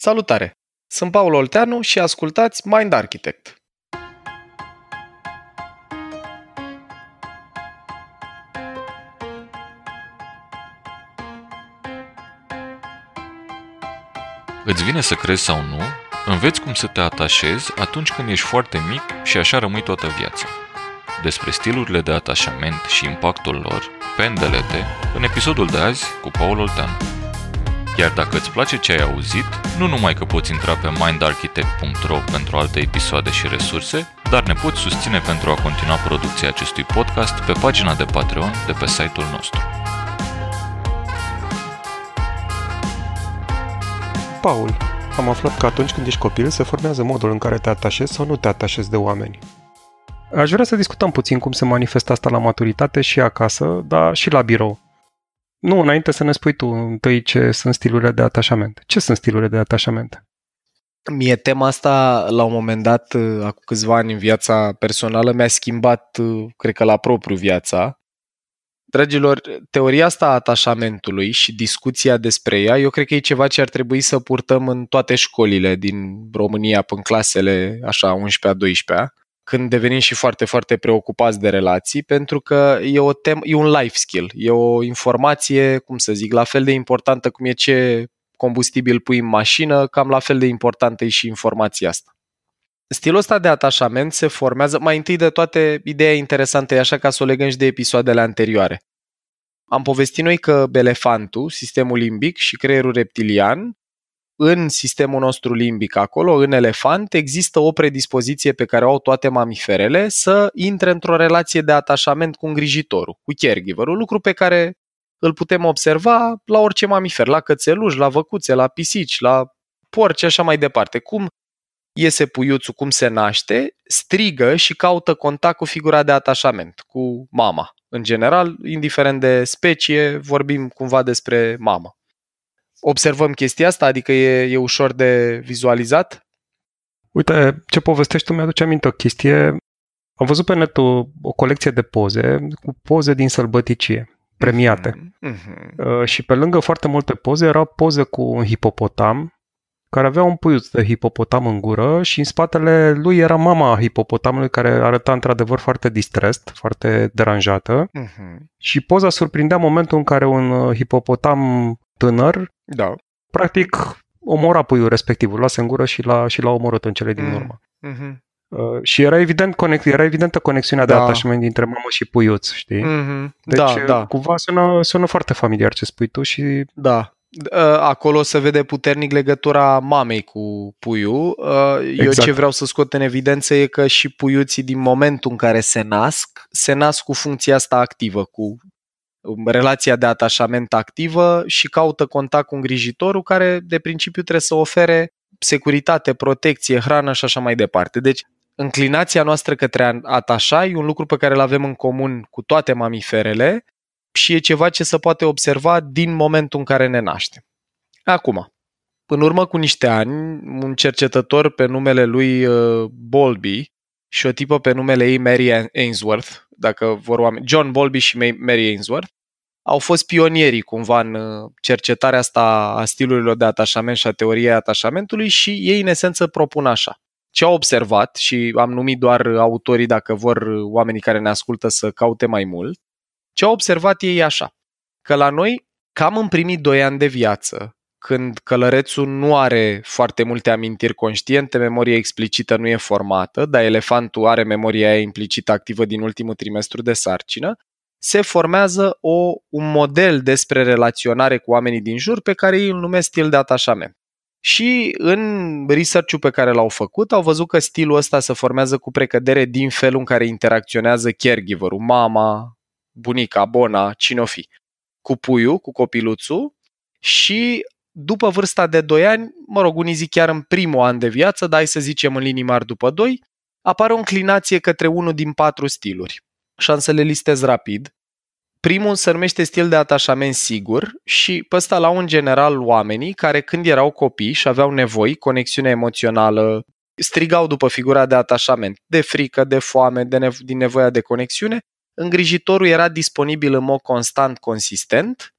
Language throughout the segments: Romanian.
Salutare! Sunt Paul Olteanu și ascultați Mind Architect. Îți vine să crezi sau nu, înveți cum să te atașezi atunci când ești foarte mic și așa rămâi toată viața. Despre stilurile de atașament și impactul lor, pendelete, în episodul de azi cu Paul Olteanu. Iar dacă îți place ce ai auzit, nu numai că poți intra pe mindarchitect.ro pentru alte episoade și resurse, dar ne poți susține pentru a continua producția acestui podcast pe pagina de Patreon de pe site-ul nostru. Paul, am aflat că atunci când ești copil se formează modul în care te atașezi sau nu te atașezi de oameni. Aș vrea să discutăm puțin cum se manifestă asta la maturitate și acasă, dar și la birou. Nu, înainte să ne spui tu întâi ce sunt stilurile de atașament. Ce sunt stilurile de atașament? Mie tema asta, la un moment dat, acum câțiva ani în viața personală, mi-a schimbat, cred că la propriu viața. Dragilor, teoria asta a atașamentului și discuția despre ea, eu cred că e ceva ce ar trebui să purtăm în toate școlile din România, până în clasele așa 11-a, 12-a când devenim și foarte, foarte preocupați de relații, pentru că e, o tem- e un life skill, e o informație, cum să zic, la fel de importantă cum e ce combustibil pui în mașină, cam la fel de importantă e și informația asta. Stilul ăsta de atașament se formează, mai întâi de toate, ideea interesantă e așa ca să o legăm și de episoadele anterioare. Am povestit noi că elefantul, sistemul limbic și creierul reptilian în sistemul nostru limbic acolo, în elefant, există o predispoziție pe care o au toate mamiferele să intre într-o relație de atașament cu îngrijitorul, cu caregiverul, lucru pe care îl putem observa la orice mamifer, la cățeluși, la văcuțe, la pisici, la porci, așa mai departe. Cum iese puiuțul, cum se naște, strigă și caută contact cu figura de atașament, cu mama. În general, indiferent de specie, vorbim cumva despre mamă observăm chestia asta? Adică e, e ușor de vizualizat? Uite, ce povestești tu mi-aduce aminte o chestie. Am văzut pe net o, o colecție de poze cu poze din sălbăticie, premiate. Mm-hmm. Uh, și pe lângă foarte multe poze era poze cu un hipopotam care avea un puiuț de hipopotam în gură și în spatele lui era mama hipopotamului care arăta într-adevăr foarte distrest, foarte deranjată. Mm-hmm. Și poza surprindea momentul în care un uh, hipopotam tânăr da. Practic, omora puiul respectiv, îl luase în gură și l-a, și l-a omorât în cele din mm. urmă. Mm-hmm. Uh, și era evident conex, era evidentă conexiunea da. de atașament dintre mamă și puiuț, știi? Mm-hmm. Deci, da, da. cumva sună, sună foarte familiar ce spui tu și... Da, uh, acolo se vede puternic legătura mamei cu puiul. Uh, eu exact. ce vreau să scot în evidență e că și puiuții din momentul în care se nasc, se nasc cu funcția asta activă, cu relația de atașament activă și caută contact cu îngrijitorul care de principiu trebuie să ofere securitate, protecție, hrană și așa mai departe. Deci înclinația noastră către a atașa e un lucru pe care îl avem în comun cu toate mamiferele și e ceva ce se poate observa din momentul în care ne naștem. Acum, în urmă cu niște ani, un cercetător pe numele lui uh, Bolby și o tipă pe numele ei Mary Ainsworth, dacă vor oameni, John Bolby și Mary Ainsworth, au fost pionierii cumva în uh, cercetarea asta a stilurilor de atașament și a teoriei atașamentului și ei în esență propun așa. Ce au observat și am numit doar autorii dacă vor oamenii care ne ascultă să caute mai mult, ce au observat ei așa, că la noi cam în primii doi ani de viață, când călărețul nu are foarte multe amintiri conștiente, memoria explicită nu e formată, dar elefantul are memoria aia implicită activă din ultimul trimestru de sarcină, se formează o, un model despre relaționare cu oamenii din jur pe care ei îl numesc stil de atașament. Și în research-ul pe care l-au făcut, au văzut că stilul ăsta se formează cu precădere din felul în care interacționează caregiver-ul, mama, bunica, bona, cine o fi, cu puiul, cu copiluțul și după vârsta de 2 ani, mă rog, unii zic chiar în primul an de viață, dar hai să zicem în linii mari după 2, apare o înclinație către unul din patru stiluri și am să le listez rapid. Primul se numește stil de atașament sigur și pe ăsta la un general oamenii care când erau copii și aveau nevoi, conexiune emoțională, strigau după figura de atașament, de frică, de foame, de nevo- din nevoia de conexiune, îngrijitorul era disponibil în mod constant, consistent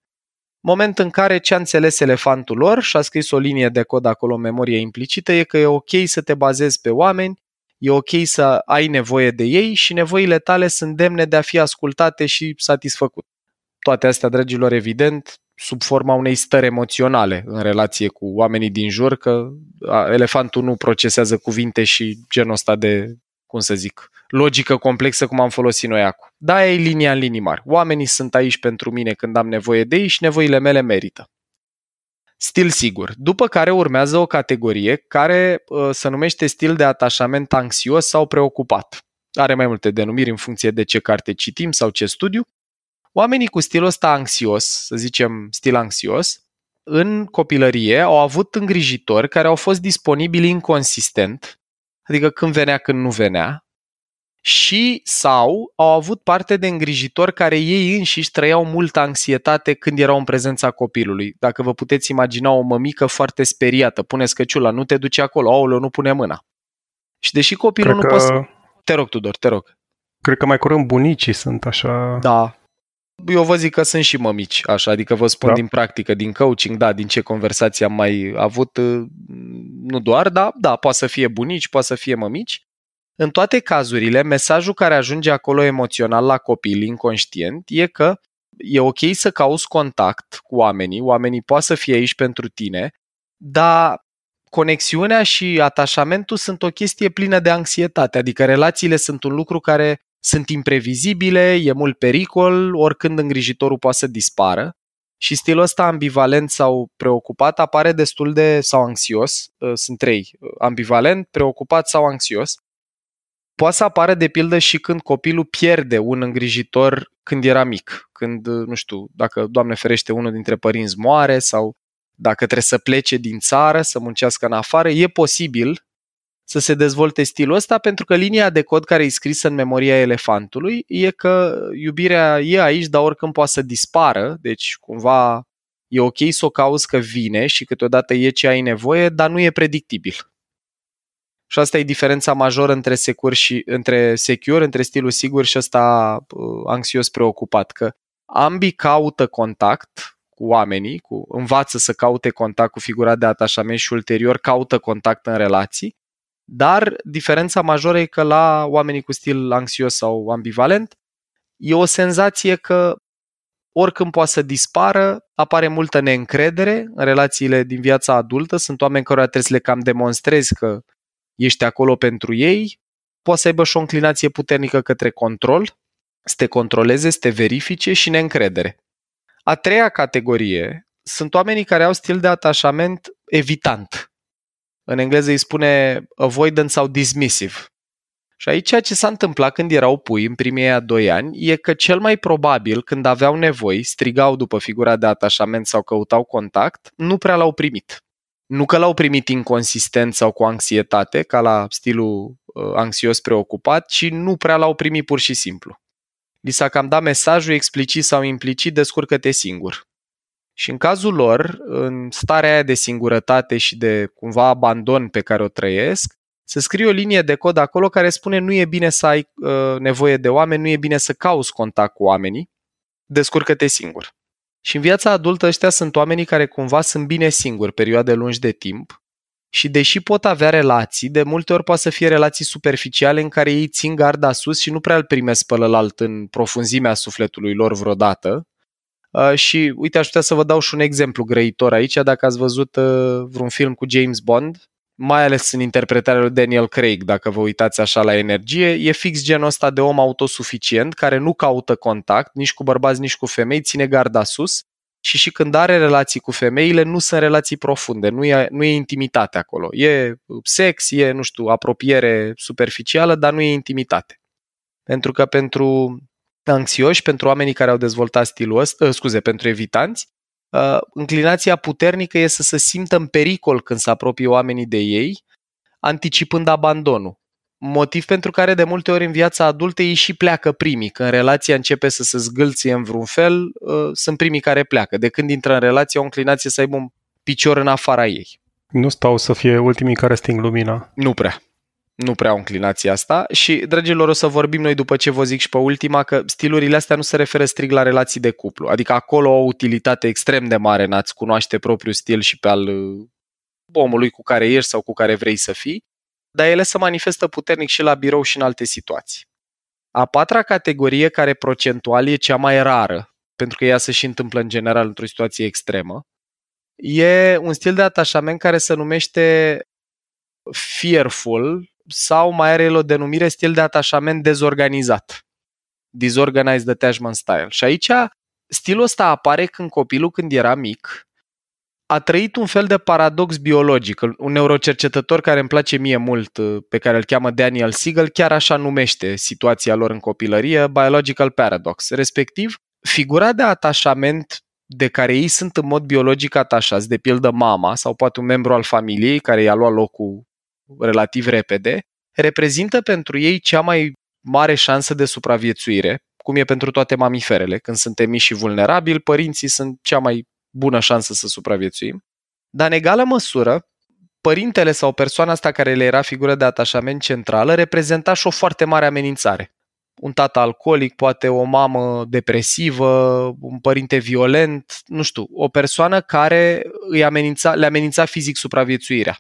moment în care ce a înțeles elefantul lor și a scris o linie de cod acolo în memorie implicită e că e ok să te bazezi pe oameni, e ok să ai nevoie de ei și nevoile tale sunt demne de a fi ascultate și satisfăcute. Toate astea, dragilor, evident, sub forma unei stări emoționale în relație cu oamenii din jur, că elefantul nu procesează cuvinte și genul ăsta de, cum să zic, logică complexă cum am folosit noi acum. Da, e linia în linii mari. Oamenii sunt aici pentru mine când am nevoie de ei și nevoile mele merită. Stil sigur. După care urmează o categorie care uh, se numește stil de atașament anxios sau preocupat. Are mai multe denumiri în funcție de ce carte citim sau ce studiu. Oamenii cu stilul ăsta anxios, să zicem stil anxios, în copilărie au avut îngrijitori care au fost disponibili inconsistent, adică când venea, când nu venea, și sau au avut parte de îngrijitori care ei înșiși trăiau multă anxietate când erau în prezența copilului. Dacă vă puteți imagina o mămică foarte speriată, pune scăciula, nu te duce acolo, aoleu, nu pune mâna. Și deși copilul Cred nu că... poate Te rog, Tudor, te rog. Cred că mai curând bunicii sunt așa... Da, eu vă zic că sunt și mămici, așa, adică vă spun da. din practică, din coaching, da, din ce conversații am mai avut, nu doar, da, da, poate să fie bunici, poate să fie mămici. În toate cazurile, mesajul care ajunge acolo emoțional la copil inconștient e că e ok să cauți contact cu oamenii, oamenii poate să fie aici pentru tine, dar conexiunea și atașamentul sunt o chestie plină de anxietate, adică relațiile sunt un lucru care sunt imprevizibile, e mult pericol, oricând îngrijitorul poate să dispară. Și stilul ăsta ambivalent sau preocupat apare destul de, sau anxios, ă, sunt trei, ambivalent, preocupat sau anxios. Poate să apară de pildă și când copilul pierde un îngrijitor când era mic, când, nu știu, dacă, Doamne ferește, unul dintre părinți moare sau dacă trebuie să plece din țară, să muncească în afară, e posibil să se dezvolte stilul ăsta, pentru că linia de cod care e scrisă în memoria elefantului e că iubirea e aici, dar oricând poate să dispară, deci cumva e ok să o cauți că vine și câteodată e ce ai nevoie, dar nu e predictibil. Și asta e diferența majoră între secure și între secure, între stilul sigur și ăsta uh, anxios preocupat, că ambii caută contact cu oamenii, cu, învață să caute contact cu figura de atașament și ulterior caută contact în relații, dar diferența majoră e că la oamenii cu stil anxios sau ambivalent e o senzație că oricând poate să dispară, apare multă neîncredere în relațiile din viața adultă, sunt oameni care trebuie să le cam demonstrezi că ești acolo pentru ei, poate să aibă și o înclinație puternică către control, să te controleze, să te verifice și neîncredere. A treia categorie sunt oamenii care au stil de atașament evitant. În engleză îi spune avoidance sau dismissive. Și aici ce s-a întâmplat când erau pui în primii a doi ani e că cel mai probabil când aveau nevoi, strigau după figura de atașament sau căutau contact, nu prea l-au primit. Nu că l-au primit inconsistent sau cu anxietate, ca la stilul uh, anxios preocupat, ci nu prea l-au primit pur și simplu. Li s-a cam dat mesajul explicit sau implicit, descurcă-te singur. Și în cazul lor, în starea aia de singurătate și de cumva abandon pe care o trăiesc, se scrie o linie de cod acolo care spune nu e bine să ai uh, nevoie de oameni, nu e bine să cauți contact cu oamenii, descurcă-te singur. Și în viața adultă ăștia sunt oamenii care cumva sunt bine singuri perioade lungi de timp și deși pot avea relații, de multe ori poate să fie relații superficiale în care ei țin garda sus și nu prea îl primesc pe ălalt în profunzimea sufletului lor vreodată, Uh, și uite, aș putea să vă dau și un exemplu grăitor aici, dacă ați văzut uh, vreun film cu James Bond, mai ales în interpretarea lui Daniel Craig, dacă vă uitați așa la energie, e fix genul ăsta de om autosuficient, care nu caută contact, nici cu bărbați, nici cu femei, ține garda sus și și când are relații cu femeile, nu sunt relații profunde, nu e, nu e intimitate acolo. E sex, e, nu știu, apropiere superficială, dar nu e intimitate. Pentru că pentru anxioși, pentru oamenii care au dezvoltat stilul ăsta, uh, scuze, pentru evitanți, uh, înclinația puternică este să se simtă în pericol când se apropie oamenii de ei, anticipând abandonul. Motiv pentru care de multe ori în viața adultă ei și pleacă primii. Când relația începe să se zgâlție în vreun fel, uh, sunt primii care pleacă. De când intră în relație, o înclinație să aibă un picior în afara ei. Nu stau să fie ultimii care sting lumina. Nu prea. Nu prea au înclinația asta și, dragilor, o să vorbim noi după ce vă zic și pe ultima că stilurile astea nu se referă strict la relații de cuplu, adică acolo o utilitate extrem de mare în a-ți cunoaște propriul stil și pe al uh, omului cu care ești sau cu care vrei să fii, dar ele se manifestă puternic și la birou și în alte situații. A patra categorie, care procentual e cea mai rară, pentru că ea se și întâmplă în general într-o situație extremă, e un stil de atașament care se numește fearful sau mai are el o denumire stil de atașament dezorganizat. Disorganized attachment style. Și aici stilul ăsta apare când copilul, când era mic, a trăit un fel de paradox biologic. Un neurocercetător care îmi place mie mult, pe care îl cheamă Daniel Siegel, chiar așa numește situația lor în copilărie, biological paradox. Respectiv, figura de atașament de care ei sunt în mod biologic atașați, de pildă mama sau poate un membru al familiei care i-a luat locul relativ repede, reprezintă pentru ei cea mai mare șansă de supraviețuire, cum e pentru toate mamiferele. Când suntem mici și vulnerabili, părinții sunt cea mai bună șansă să supraviețuim. Dar în egală măsură, părintele sau persoana asta care le era figură de atașament centrală reprezenta și o foarte mare amenințare. Un tată alcoolic, poate o mamă depresivă, un părinte violent, nu știu, o persoană care îi amenința, le amenința fizic supraviețuirea.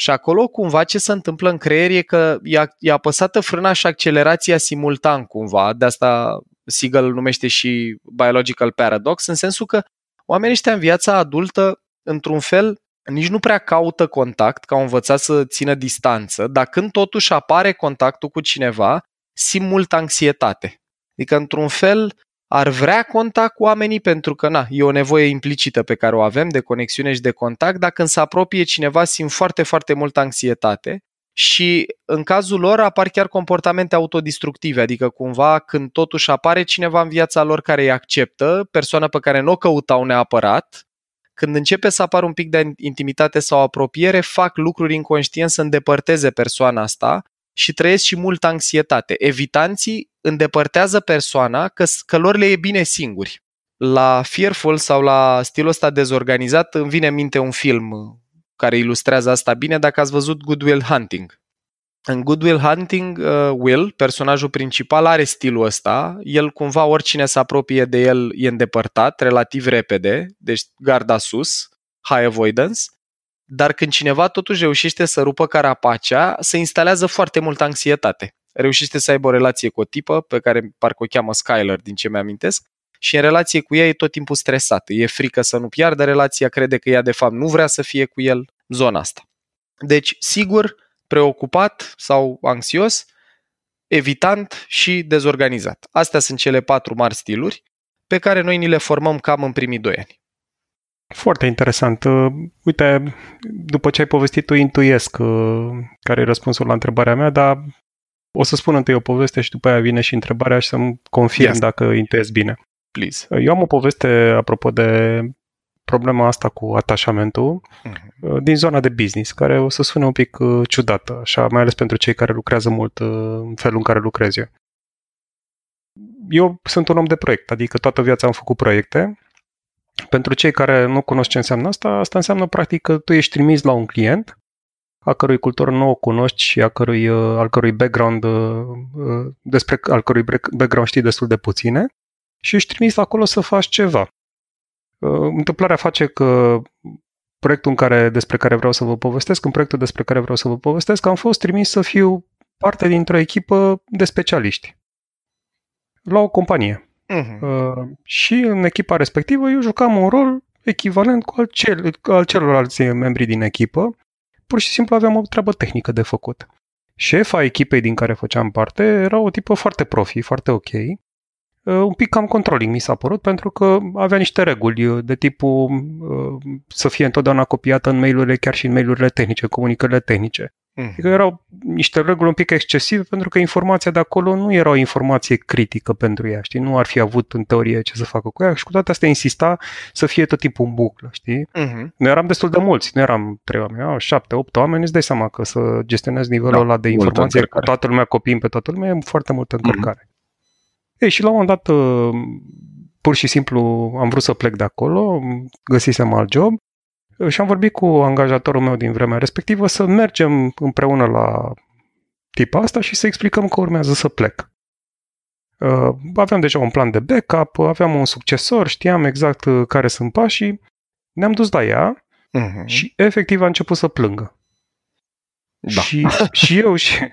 Și acolo cumva ce se întâmplă în creier e că e, e apăsată frâna și accelerația simultan cumva, de asta Siegel îl numește și biological paradox, în sensul că oamenii ăștia în viața adultă, într-un fel, nici nu prea caută contact, că au învățat să țină distanță, dar când totuși apare contactul cu cineva, simt multă anxietate. Adică, într-un fel, ar vrea contact cu oamenii pentru că na, e o nevoie implicită pe care o avem de conexiune și de contact, dar când se apropie cineva simt foarte, foarte multă anxietate și în cazul lor apar chiar comportamente autodistructive, adică cumva când totuși apare cineva în viața lor care îi acceptă, persoană pe care nu o căutau neapărat, când începe să apară un pic de intimitate sau apropiere, fac lucruri inconștient să îndepărteze persoana asta și trăiesc și multă anxietate. Evitanții îndepărtează persoana că, că lor le e bine singuri. La Fearful sau la stilul ăsta dezorganizat îmi vine în minte un film care ilustrează asta bine dacă ați văzut Good Will Hunting. În Good Will Hunting, uh, Will, personajul principal, are stilul ăsta. El cumva, oricine se apropie de el, e îndepărtat relativ repede, deci garda sus, high avoidance. Dar când cineva totuși reușește să rupă carapacea, se instalează foarte multă anxietate. Reușește să aibă o relație cu o tipă, pe care parcă o cheamă Skyler, din ce mi-amintesc, și în relație cu ea e tot timpul stresată. E frică să nu piardă relația, crede că ea de fapt nu vrea să fie cu el, zona asta. Deci, sigur, preocupat sau anxios, evitant și dezorganizat. Astea sunt cele patru mari stiluri pe care noi ni le formăm cam în primii doi ani. Foarte interesant. Uh, uite, după ce ai povestit, tu intuiesc uh, care e răspunsul la întrebarea mea, dar o să spun întâi o poveste și după aia vine și întrebarea și să-mi confirm yes. dacă intuiesc bine. Please. Uh, eu am o poveste apropo de problema asta cu atașamentul uh-huh. din zona de business, care o să sune un pic ciudată, așa, mai ales pentru cei care lucrează mult în felul în care lucrez eu. Eu sunt un om de proiect, adică toată viața am făcut proiecte pentru cei care nu cunosc ce înseamnă asta, asta înseamnă practic că tu ești trimis la un client a cărui cultură nu o cunoști și a cărui, uh, al cărui background, uh, uh, despre al cărui background știi destul de puține și ești trimis acolo să faci ceva. Întâmplarea face că proiectul în care, despre care vreau să vă povestesc, în proiectul despre care vreau să vă povestesc, am fost trimis să fiu parte dintr-o echipă de specialiști la o companie. Uh-huh. Uh, și în echipa respectivă eu jucam un rol echivalent cu al, cel, al celorlalți membri din echipă. Pur și simplu aveam o treabă tehnică de făcut. Șefa echipei din care făceam parte era o tipă foarte profi, foarte ok. Uh, un pic cam controlling mi s-a părut pentru că avea niște reguli de tipul uh, să fie întotdeauna copiată în mail-urile, chiar și în mail-urile tehnice, comunicările tehnice. Mm. Adică erau niște reguli un pic excesive pentru că informația de acolo nu era o informație critică pentru ea, știi? Nu ar fi avut în teorie ce să facă cu ea și cu toate astea insista să fie tot timpul în buclă, știi? Mm-hmm. Noi eram destul de mulți, nu eram trei oameni, erau șapte, opt oameni, îți dai seama că să gestionezi nivelul da, ăla de informație cu toată lumea copiind pe toată lumea e foarte multă mhm. încărcare. Mm-hmm. Ei, și la un moment dat uh, pur și simplu am vrut să plec de acolo, găsisem alt job și am vorbit cu angajatorul meu din vremea respectivă să mergem împreună la tipa asta și să explicăm că urmează să plec. Uh, aveam deja un plan de backup, aveam un succesor, știam exact uh, care sunt pașii, ne-am dus la ea uh-huh. și efectiv a început să plângă. Da. Și, și eu și,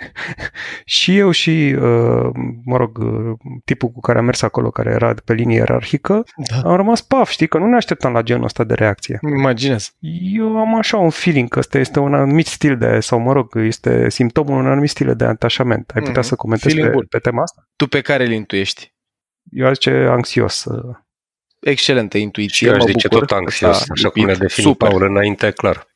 și eu și, uh, mă rog, uh, tipul cu care am mers acolo, care era pe linie ierarhică, da. am rămas paf, știi, că nu ne așteptam la genul ăsta de reacție. Imaginez. Eu am așa un feeling că ăsta este un anumit stil de, sau mă rog, este simptomul unui anumit stil de atașament. Ai putea mm, să comentezi pe, pe tema asta? Tu pe care îl intuiești? Eu aș zice anxios. Uh. Excelentă intuiție, și eu aș zice tot anxios, așa cum ne defini Paul înainte, clar.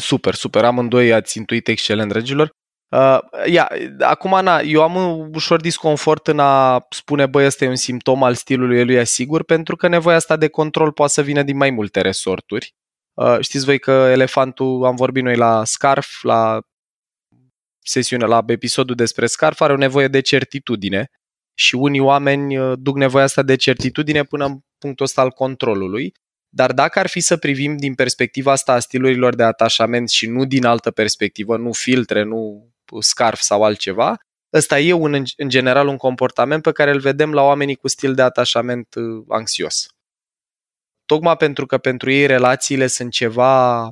Super, super. Amândoi ați intuit excelent, dragilor. Uh, ia, acum, Ana, eu am un ușor disconfort în a spune, băi, ăsta e un simptom al stilului lui asigur, pentru că nevoia asta de control poate să vină din mai multe resorturi. Uh, știți voi că elefantul, am vorbit noi la Scarf, la sesiune, la episodul despre Scarf, are o nevoie de certitudine și unii oameni uh, duc nevoia asta de certitudine până în punctul ăsta al controlului dar dacă ar fi să privim din perspectiva asta a stilurilor de atașament și nu din altă perspectivă, nu filtre, nu scarf sau altceva, ăsta e un, în general un comportament pe care îl vedem la oamenii cu stil de atașament uh, anxios. Tocmai pentru că pentru ei relațiile sunt ceva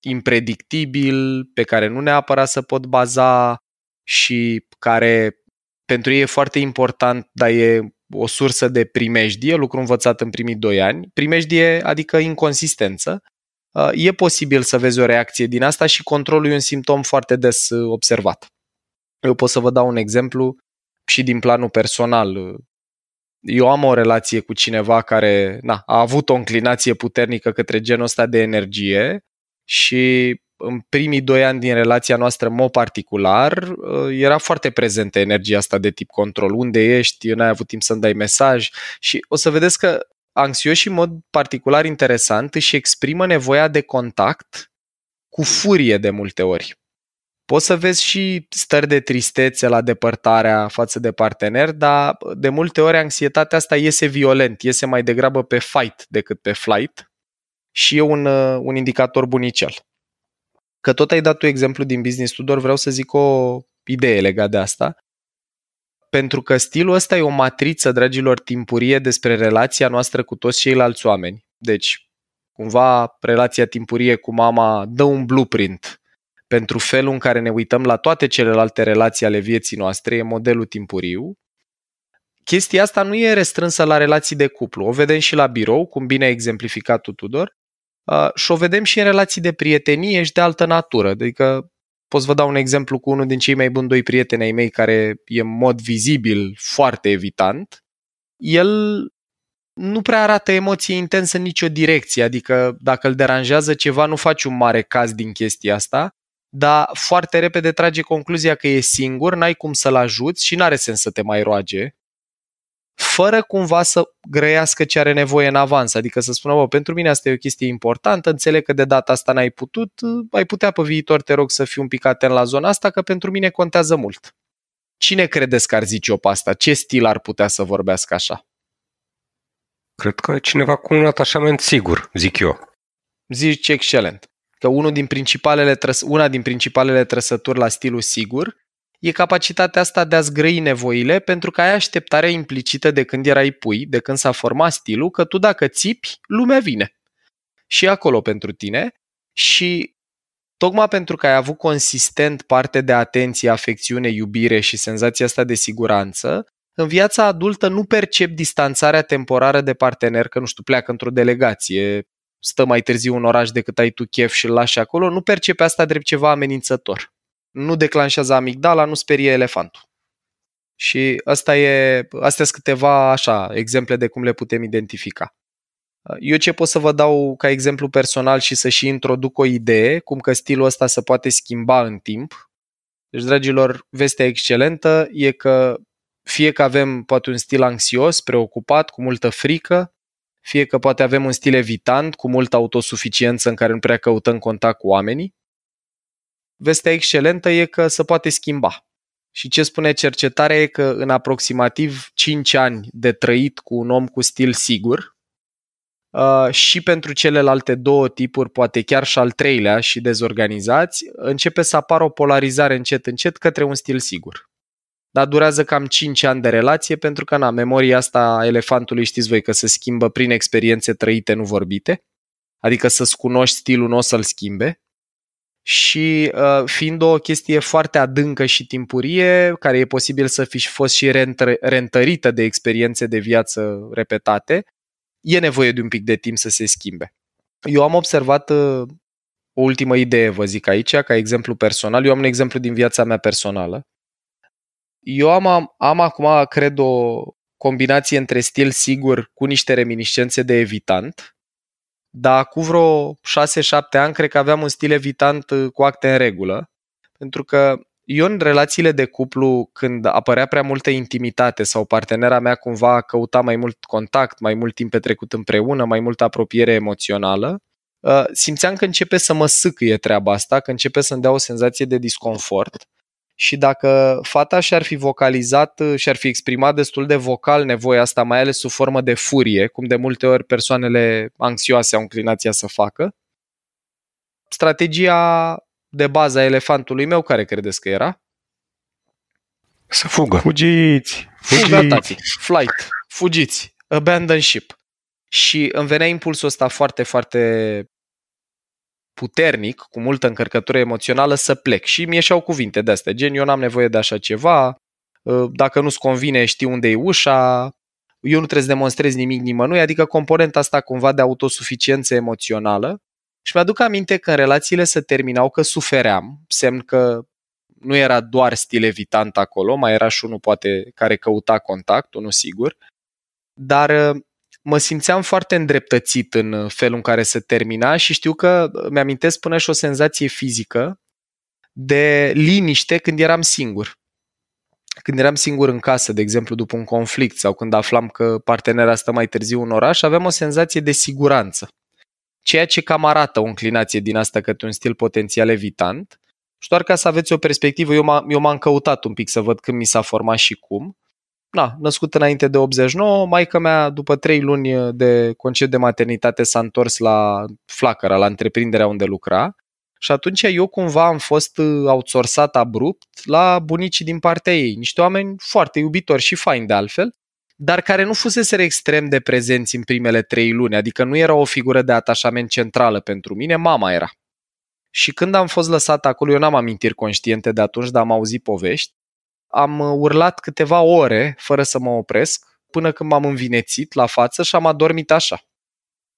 impredictibil, pe care nu neapărat să pot baza și care pentru ei e foarte important, dar e o sursă de primejdie, lucru învățat în primii doi ani. Primejdie adică inconsistență. Uh, e posibil să vezi o reacție din asta și controlul e un simptom foarte des uh, observat. Eu pot să vă dau un exemplu și din planul personal. Eu am o relație cu cineva care na, a avut o înclinație puternică către genul ăsta de energie și în primii doi ani din relația noastră, în mod particular, uh, era foarte prezentă energia asta de tip control. Unde ești? N-ai avut timp să-mi dai mesaj. Și o să vedeți că anxioși, în mod particular interesant, își exprimă nevoia de contact cu furie de multe ori. Poți să vezi și stări de tristețe la depărtarea față de partener, dar de multe ori anxietatea asta iese violent, iese mai degrabă pe fight decât pe flight și e un, uh, un indicator bunicel. Că tot ai dat tu exemplu din Business Tudor, vreau să zic o idee legată de asta. Pentru că stilul ăsta e o matriță, dragilor, timpurie despre relația noastră cu toți ceilalți oameni. Deci, cumva, relația timpurie cu mama dă un blueprint pentru felul în care ne uităm la toate celelalte relații ale vieții noastre, e modelul timpuriu. Chestia asta nu e restrânsă la relații de cuplu. O vedem și la birou, cum bine a exemplificat tu, Tudor, Uh, și o vedem și în relații de prietenie și de altă natură. Adică pot să vă dau un exemplu cu unul din cei mai buni doi prieteni ai mei care e în mod vizibil foarte evitant. El nu prea arată emoție intensă în nicio direcție, adică dacă îl deranjează ceva, nu faci un mare caz din chestia asta, dar foarte repede trage concluzia că e singur, n-ai cum să-l ajuți și n-are sens să te mai roage fără cumva să grăiască ce are nevoie în avans. Adică să spună, bă, pentru mine asta e o chestie importantă, înțeleg că de data asta n-ai putut, ai putea pe viitor, te rog, să fiu un pic atent la zona asta, că pentru mine contează mult. Cine credeți că ar zice-o pe asta? Ce stil ar putea să vorbească așa? Cred că e cineva cu un atașament sigur, zic eu. Zici excelent. Că unul din principalele trăs- una din principalele trăsături la stilul sigur e capacitatea asta de a-ți grăi nevoile pentru că ai așteptarea implicită de când erai pui, de când s-a format stilul, că tu dacă țipi, lumea vine. Și e acolo pentru tine și tocmai pentru că ai avut consistent parte de atenție, afecțiune, iubire și senzația asta de siguranță, în viața adultă nu percep distanțarea temporară de partener, că nu știu, pleacă într-o delegație, stă mai târziu în oraș decât ai tu chef și îl lași acolo, nu percepe asta drept ceva amenințător nu declanșează amigdala, nu sperie elefantul. Și asta e, astea sunt câteva așa, exemple de cum le putem identifica. Eu ce pot să vă dau ca exemplu personal și să și introduc o idee, cum că stilul ăsta se poate schimba în timp. Deci, dragilor, vestea excelentă e că fie că avem poate un stil anxios, preocupat, cu multă frică, fie că poate avem un stil evitant, cu multă autosuficiență în care nu prea căutăm contact cu oamenii, Vestea excelentă e că se poate schimba. Și ce spune cercetarea e că în aproximativ 5 ani de trăit cu un om cu stil sigur, Uh, și pentru celelalte două tipuri, poate chiar și al treilea și dezorganizați, începe să apară o polarizare încet încet către un stil sigur. Dar durează cam 5 ani de relație pentru că, na, memoria asta a elefantului știți voi că se schimbă prin experiențe trăite, nu vorbite. Adică să-ți cunoști stilul, nu o să-l schimbe. Și uh, fiind o chestie foarte adâncă și timpurie, care e posibil să fi fost și rentărită de experiențe de viață repetate, e nevoie de un pic de timp să se schimbe. Eu am observat uh, o ultimă idee, vă zic aici, ca exemplu personal. Eu am un exemplu din viața mea personală. Eu am, am acum, cred, o combinație între stil sigur cu niște reminiscențe de evitant, dar cu vreo 6-7 ani cred că aveam un stil evitant uh, cu acte în regulă, pentru că eu în relațiile de cuplu, când apărea prea multă intimitate sau partenera mea cumva căuta mai mult contact, mai mult timp petrecut împreună, mai multă apropiere emoțională, uh, simțeam că începe să mă sâcâie treaba asta, că începe să-mi dea o senzație de disconfort și dacă fata și-ar fi vocalizat și-ar fi exprimat destul de vocal nevoia asta, mai ales sub formă de furie, cum de multe ori persoanele anxioase au înclinația să facă, strategia de bază a elefantului meu, care credeți că era? Să fugă. Fugiți! Fuga, tati. Flight. Fugiți. Abandon ship. Și îmi venea impulsul ăsta foarte, foarte puternic, cu multă încărcătură emoțională, să plec. Și mi ieșeau cuvinte de astea, gen, eu n-am nevoie de așa ceva, ă, dacă nu-ți convine, știi unde e ușa, eu nu trebuie să demonstrez nimic nimănui, adică componenta asta cumva de autosuficiență emoțională. Și mi-aduc aminte că în relațiile se terminau că sufeream, semn că nu era doar stil evitant acolo, mai era și unul poate care căuta contact, unul sigur, dar ă, mă simțeam foarte îndreptățit în felul în care se termina și știu că mi-amintesc până și o senzație fizică de liniște când eram singur. Când eram singur în casă, de exemplu, după un conflict sau când aflam că partenera stă mai târziu în oraș, aveam o senzație de siguranță. Ceea ce cam arată o înclinație din asta către un stil potențial evitant. Și doar ca să aveți o perspectivă, eu, m- eu m-am căutat un pic să văd când mi s-a format și cum na, născut înainte de 89, maica mea după trei luni de concediu de maternitate s-a întors la flacăra, la întreprinderea unde lucra. Și atunci eu cumva am fost outsourcat abrupt la bunicii din partea ei, niște oameni foarte iubitori și faini de altfel, dar care nu fusese extrem de prezenți în primele trei luni, adică nu era o figură de atașament centrală pentru mine, mama era. Și când am fost lăsat acolo, eu n-am amintiri conștiente de atunci, dar am auzit povești, am uh, urlat câteva ore fără să mă opresc, până când m-am învinețit la față și am adormit așa.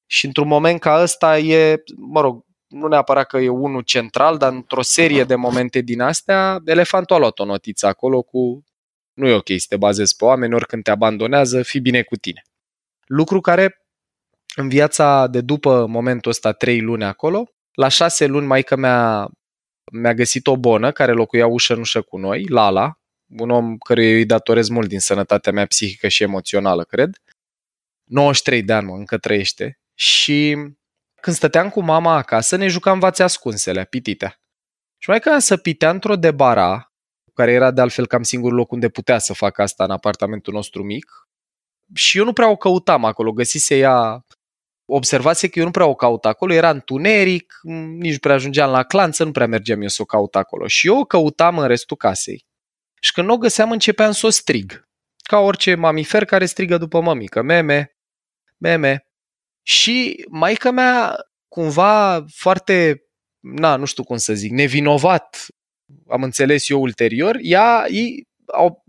Și într-un moment ca ăsta e, mă rog, nu neapărat că e unul central, dar într-o serie de momente din astea, elefantul a luat o notiță acolo cu nu e ok să te bazezi pe oameni, oricând te abandonează, fi bine cu tine. Lucru care în viața de după momentul ăsta, trei luni acolo, la șase luni maica mea mi-a găsit o bonă care locuia ușă în ușă cu noi, Lala, un om căruia îi datorez mult din sănătatea mea psihică și emoțională, cred. 93 de ani, mă, încă trăiește. Și când stăteam cu mama acasă, ne jucam vațe ascunsele, pititea. Și mai că să pitea într-o debara, care era de altfel cam singurul loc unde putea să facă asta în apartamentul nostru mic, și eu nu prea o căutam acolo, găsise ea observase că eu nu prea o caut acolo, era întuneric, nici nu prea ajungeam la clanță, nu prea mergeam eu să o caut acolo. Și eu o căutam în restul casei. Și când nu o găseam, începeam să o strig. Ca orice mamifer care strigă după mămică. Meme, meme. Și maica mea, cumva foarte, na, nu știu cum să zic, nevinovat, am înțeles eu ulterior, ea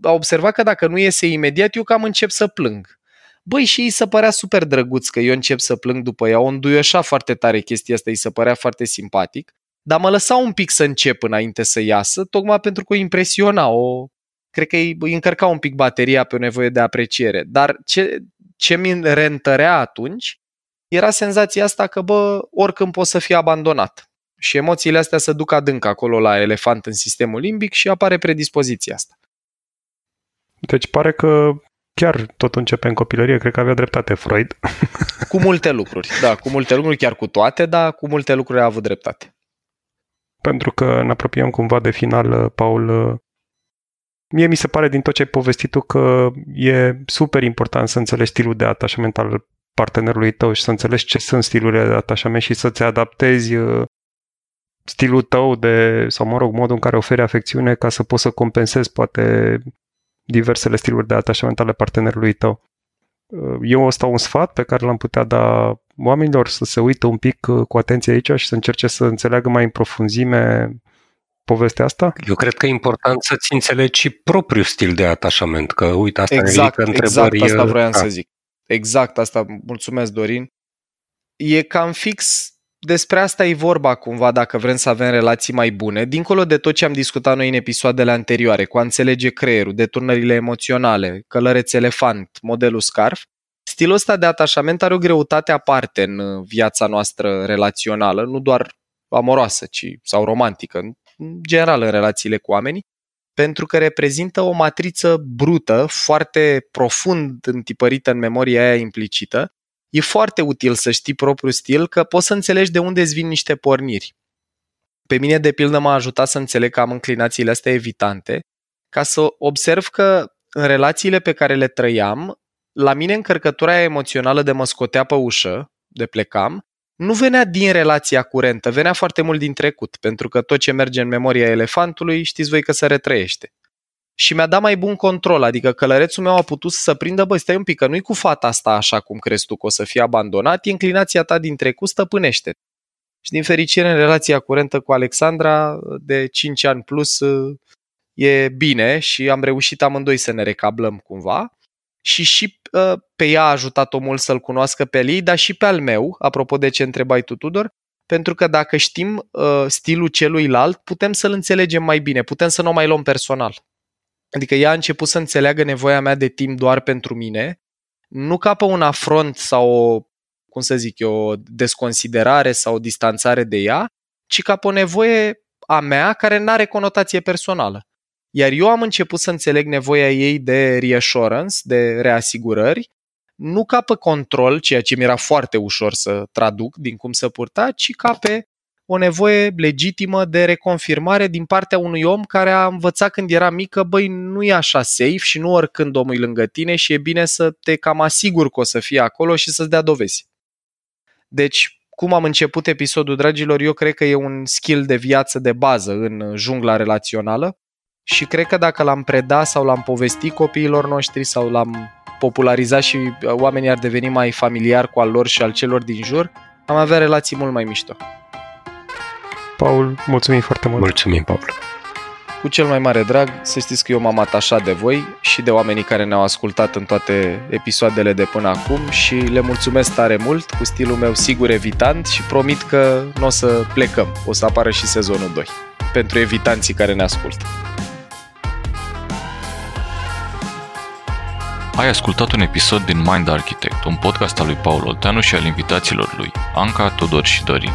a observat că dacă nu iese imediat, eu cam încep să plâng. Băi, și îi se părea super drăguț că eu încep să plâng după ea. O înduioșa foarte tare chestia asta, îi se părea foarte simpatic dar mă lăsa un pic să încep înainte să iasă, tocmai pentru că o impresiona, o, cred că îi încărca un pic bateria pe o nevoie de apreciere. Dar ce, ce mi reîntărea atunci era senzația asta că, bă, oricând pot să fie abandonat. Și emoțiile astea se duc adânc acolo la elefant în sistemul limbic și apare predispoziția asta. Deci pare că chiar tot începe în copilărie, cred că avea dreptate Freud. Cu multe lucruri, da, cu multe lucruri, chiar cu toate, dar cu multe lucruri a avut dreptate pentru că ne apropiem cumva de final, uh, Paul. Uh, mie mi se pare din tot ce ai povestit tu că e super important să înțelegi stilul de atașament al partenerului tău și să înțelegi ce sunt stilurile de atașament și să-ți adaptezi uh, stilul tău de, sau mă rog, modul în care oferi afecțiune ca să poți să compensezi poate diversele stiluri de atașament ale partenerului tău. Uh, eu ăsta un sfat pe care l-am putea da oamenilor să se uită un pic uh, cu atenție aici și să încerce să înțeleagă mai în profunzime povestea asta? Eu cred că e important să-ți înțelegi și propriul stil de atașament, că uite, asta exact, ne întrebări... Exact, asta vroiam da. să zic. Exact asta, mulțumesc Dorin. E cam fix despre asta e vorba cumva dacă vrem să avem relații mai bune, dincolo de tot ce am discutat noi în episoadele anterioare, cu a înțelege creierul, deturnările emoționale, călăreț elefant, modelul scarf, stilul ăsta de atașament are o greutate aparte în viața noastră relațională, nu doar amoroasă ci, sau romantică, în general în relațiile cu oamenii, pentru că reprezintă o matriță brută, foarte profund întipărită în memoria aia implicită, e foarte util să știi propriul stil, că poți să înțelegi de unde îți vin niște porniri. Pe mine, de pildă, m-a ajutat să înțeleg că am înclinațiile astea evitante, ca să observ că în relațiile pe care le trăiam, la mine încărcătura emoțională de mă scotea pe ușă, de plecam, nu venea din relația curentă, venea foarte mult din trecut, pentru că tot ce merge în memoria elefantului, știți voi că se retrăiește și mi-a dat mai bun control, adică călărețul meu a putut să prindă, băi, stai un pic, că nu-i cu fata asta așa cum crezi tu că o să fie abandonat, e inclinația ta din trecut, stăpânește. Și din fericire, în relația curentă cu Alexandra, de 5 ani plus, e bine și am reușit amândoi să ne recablăm cumva. Și și uh, pe ea a ajutat-o mult să-l cunoască pe ei, dar și pe al meu, apropo de ce întrebai tu, Tudor, pentru că dacă știm uh, stilul celuilalt, putem să-l înțelegem mai bine, putem să nu o mai luăm personal. Adică ea a început să înțeleagă nevoia mea de timp doar pentru mine, nu ca pe un afront sau o, cum să zic eu, o desconsiderare sau o distanțare de ea, ci ca pe o nevoie a mea care nu are conotație personală. Iar eu am început să înțeleg nevoia ei de reassurance, de reasigurări, nu ca pe control, ceea ce mi era foarte ușor să traduc din cum să purta, ci ca pe o nevoie legitimă de reconfirmare din partea unui om care a învățat când era mică, băi, nu e așa safe și nu oricând omul e lângă tine și e bine să te cam asigur că o să fie acolo și să-ți dea dovezi. Deci, cum am început episodul, dragilor, eu cred că e un skill de viață de bază în jungla relațională și cred că dacă l-am predat sau l-am povestit copiilor noștri sau l-am popularizat și oamenii ar deveni mai familiar cu al lor și al celor din jur, am avea relații mult mai mișto. Paul, mulțumim foarte mult. Mulțumim, Paul. Cu cel mai mare drag, să știți că eu m-am atașat de voi și de oamenii care ne-au ascultat în toate episoadele de până acum și le mulțumesc tare mult cu stilul meu sigur evitant și promit că nu o să plecăm, o să apară și sezonul 2 pentru evitanții care ne ascultă. Ai ascultat un episod din Mind Architect, un podcast al lui Paul Olteanu și al invitaților lui, Anca, Tudor și Dorin.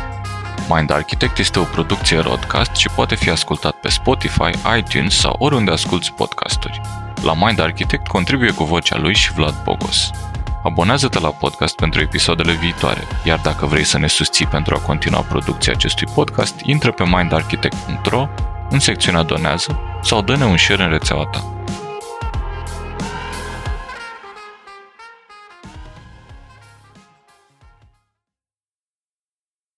Mind Architect este o producție podcast și poate fi ascultat pe Spotify, iTunes sau oriunde asculti podcasturi. La Mind Architect contribuie cu vocea lui și Vlad Bogos. Abonează-te la podcast pentru episoadele viitoare, iar dacă vrei să ne susții pentru a continua producția acestui podcast, intră pe mindarchitect.ro în secțiunea Donează sau dă-ne un share în rețeaua ta.